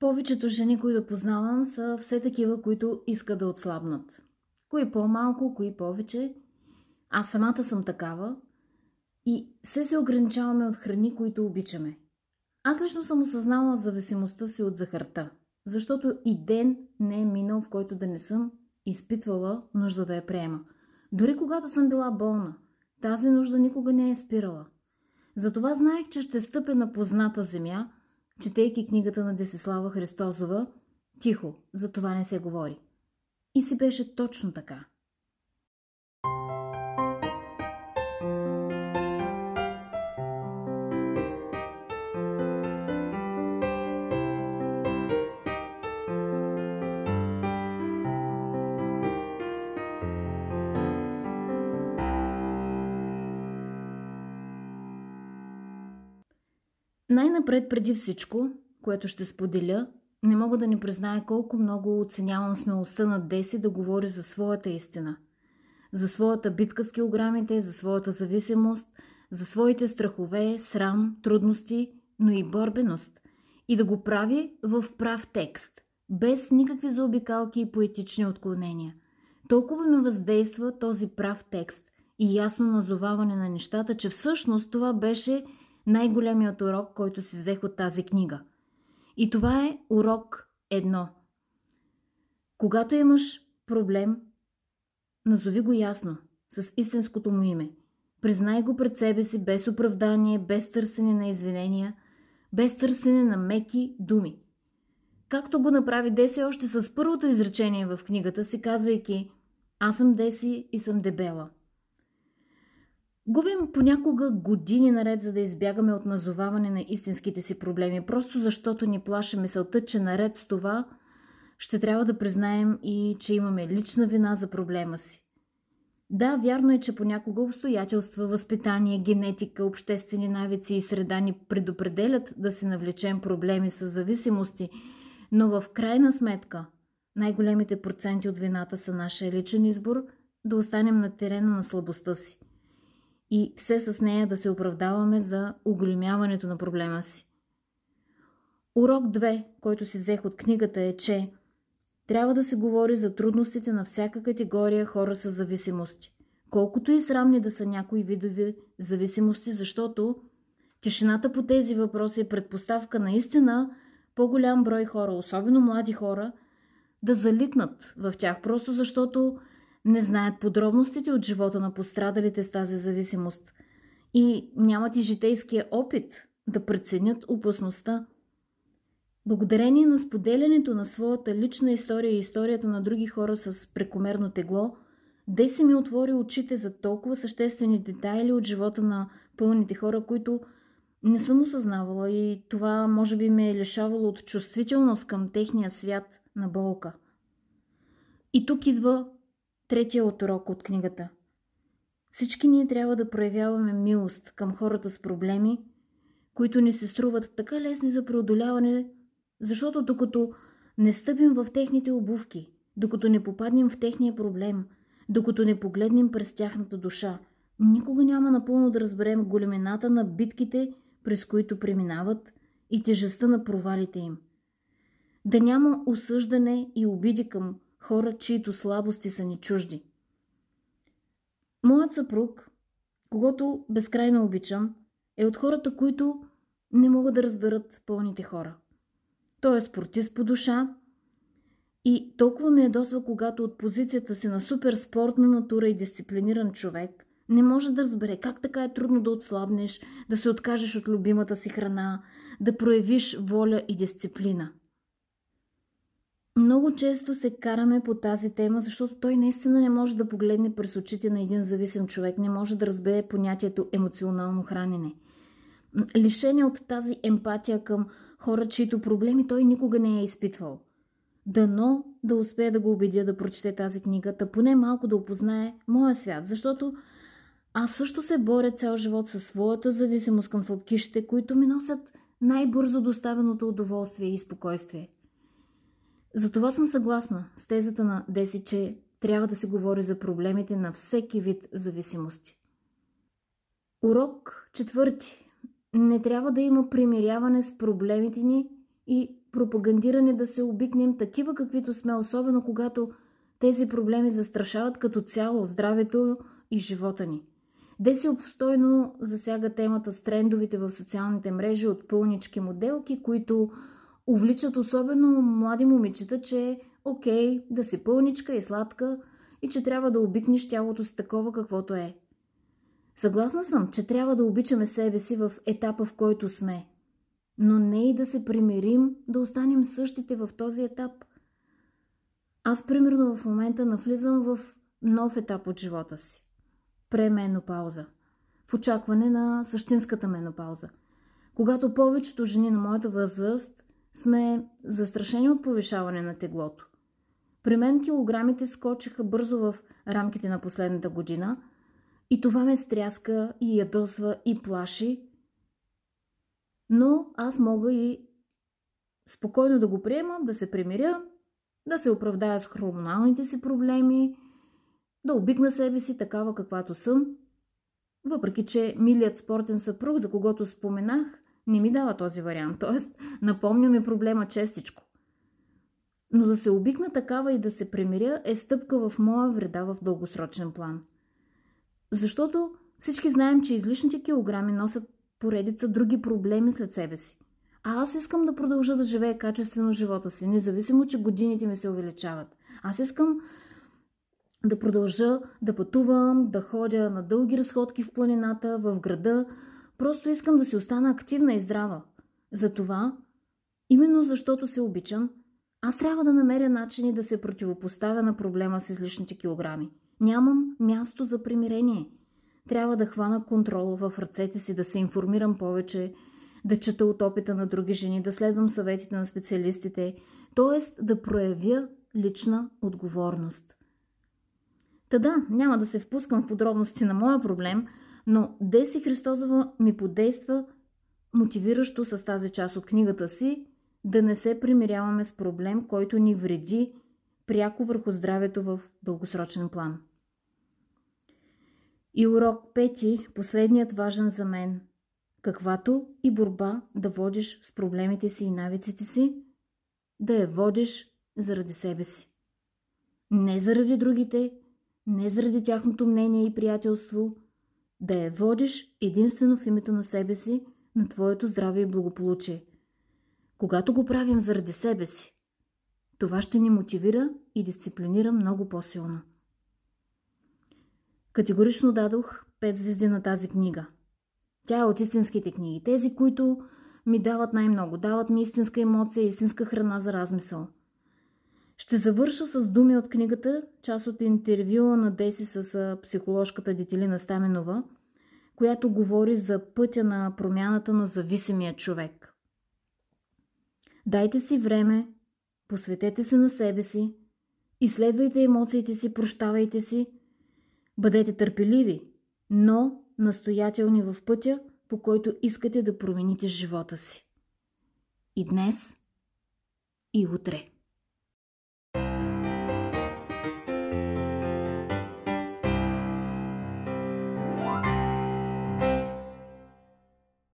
Повечето жени, които познавам, са все такива, които искат да отслабнат. Кои по-малко, кои повече. Аз самата съм такава и все се ограничаваме от храни, които обичаме. Аз лично съм осъзнала зависимостта си от захарта, защото и ден не е минал, в който да не съм изпитвала нужда да я приема. Дори когато съм била болна, тази нужда никога не е спирала. Затова знаех, че ще стъпя на позната земя, четейки книгата на Десислава Христозова, тихо, за това не се говори. И си беше точно така. Най-напред преди всичко, което ще споделя, не мога да ни призная колко много оценявам смелостта на Деси да говори за своята истина. За своята битка с килограмите, за своята зависимост, за своите страхове, срам, трудности, но и борбеност. И да го прави в прав текст, без никакви заобикалки и поетични отклонения. Толкова ми въздейства този прав текст и ясно назоваване на нещата, че всъщност това беше най-големият урок, който си взех от тази книга. И това е урок едно. Когато имаш проблем, назови го ясно, с истинското му име. Признай го пред себе си без оправдание, без търсене на извинения, без търсене на меки думи. Както го направи Деси още с първото изречение в книгата си, казвайки «Аз съм Деси и съм дебела». Губим понякога години наред, за да избягаме от назоваване на истинските си проблеми, просто защото ни плаша мисълта, че наред с това ще трябва да признаем и, че имаме лична вина за проблема си. Да, вярно е, че понякога обстоятелства, възпитание, генетика, обществени навици и среда ни предопределят да си навлечем проблеми с зависимости, но в крайна сметка най-големите проценти от вината са нашия личен избор да останем на терена на слабостта си и все с нея да се оправдаваме за оголемяването на проблема си. Урок 2, който си взех от книгата е, че трябва да се говори за трудностите на всяка категория хора с зависимости. Колкото и срамни да са някои видови зависимости, защото тишината по тези въпроси е предпоставка наистина по-голям брой хора, особено млади хора, да залитнат в тях, просто защото не знаят подробностите от живота на пострадалите с тази зависимост и нямат и житейския опит да преценят опасността. Благодарение на споделянето на своята лична история и историята на други хора с прекомерно тегло, Деси ми отвори очите за толкова съществени детайли от живота на пълните хора, които не съм осъзнавала и това може би ме е лишавало от чувствителност към техния свят на болка. И тук идва Третия от урок от книгата. Всички ние трябва да проявяваме милост към хората с проблеми, които ни се струват така лесни за преодоляване, защото докато не стъпим в техните обувки, докато не попаднем в техния проблем, докато не погледнем през тяхната душа, никога няма напълно да разберем големината на битките, през които преминават и тежестта на провалите им. Да няма осъждане и обиди към хора, чието слабости са ни чужди. Моят съпруг, когато безкрайно обичам, е от хората, които не могат да разберат пълните хора. Той е спортист по душа и толкова ме ядосва, когато от позицията си на супер спортна натура и дисциплиниран човек не може да разбере как така е трудно да отслабнеш, да се откажеш от любимата си храна, да проявиш воля и дисциплина. Много често се караме по тази тема, защото той наистина не може да погледне през очите на един зависим човек, не може да разбере понятието емоционално хранене. Лишение от тази емпатия към хора, чието проблеми той никога не е изпитвал. Дано да успее да го убедя да прочете тази книга, да поне малко да опознае моя свят, защото аз също се боря цял живот със своята зависимост към сладкишите, които ми носят най-бързо доставеното удоволствие и спокойствие – затова съм съгласна с тезата на Деси, че трябва да се говори за проблемите на всеки вид зависимости. Урок четвърти. Не трябва да има примиряване с проблемите ни и пропагандирани да се обикнем такива каквито сме, особено когато тези проблеми застрашават като цяло здравето и живота ни. Деси обстойно засяга темата с трендовите в социалните мрежи от пълнички моделки, които увличат особено млади момичета, че е окей да си пълничка и сладка и че трябва да обикнеш тялото си такова каквото е. Съгласна съм, че трябва да обичаме себе си в етапа, в който сме. Но не и да се примирим да останем същите в този етап. Аз, примерно, в момента навлизам в нов етап от живота си. Пременопауза. В очакване на същинската менопауза. Когато повечето жени на моята възраст сме застрашени от повишаване на теглото. При мен килограмите скочиха бързо в рамките на последната година и това ме стряска и ядосва и плаши, но аз мога и спокойно да го приема, да се примиря, да се оправдая с хормоналните си проблеми, да обикна себе си такава каквато съм, въпреки че милият спортен съпруг, за когото споменах, не ми дава този вариант, т.е. напомня ми проблема честичко. Но да се обикна такава и да се примиря е стъпка в моя вреда в дългосрочен план. Защото всички знаем, че излишните килограми носят поредица други проблеми след себе си. А аз искам да продължа да живея качествено живота си, независимо, че годините ми се увеличават. Аз искам да продължа да пътувам, да ходя на дълги разходки в планината, в града. Просто искам да си остана активна и здрава. Затова, именно защото се обичам, аз трябва да намеря начини да се противопоставя на проблема с излишните килограми. Нямам място за примирение. Трябва да хвана контрол в ръцете си, да се информирам повече, да чета от опита на други жени, да следвам съветите на специалистите, т.е. да проявя лична отговорност. Та да, няма да се впускам в подробности на моя проблем, но Деси Христозова ми подейства мотивиращо с тази част от книгата си да не се примиряваме с проблем, който ни вреди пряко върху здравето в дългосрочен план. И урок пети, последният важен за мен. Каквато и борба да водиш с проблемите си и навиците си, да я водиш заради себе си. Не заради другите, не заради тяхното мнение и приятелство, да я водиш единствено в името на себе си, на твоето здраве и благополучие. Когато го правим заради себе си, това ще ни мотивира и дисциплинира много по-силно. Категорично дадох 5 звезди на тази книга. Тя е от истинските книги. Тези, които ми дават най-много. Дават ми истинска емоция, истинска храна за размисъл. Ще завърша с думи от книгата, част от интервю на Деси с психоложката Детелина Стаменова, която говори за пътя на промяната на зависимия човек. Дайте си време, посветете се на себе си, изследвайте емоциите си, прощавайте си, бъдете търпеливи, но настоятелни в пътя, по който искате да промените живота си. И днес, и утре.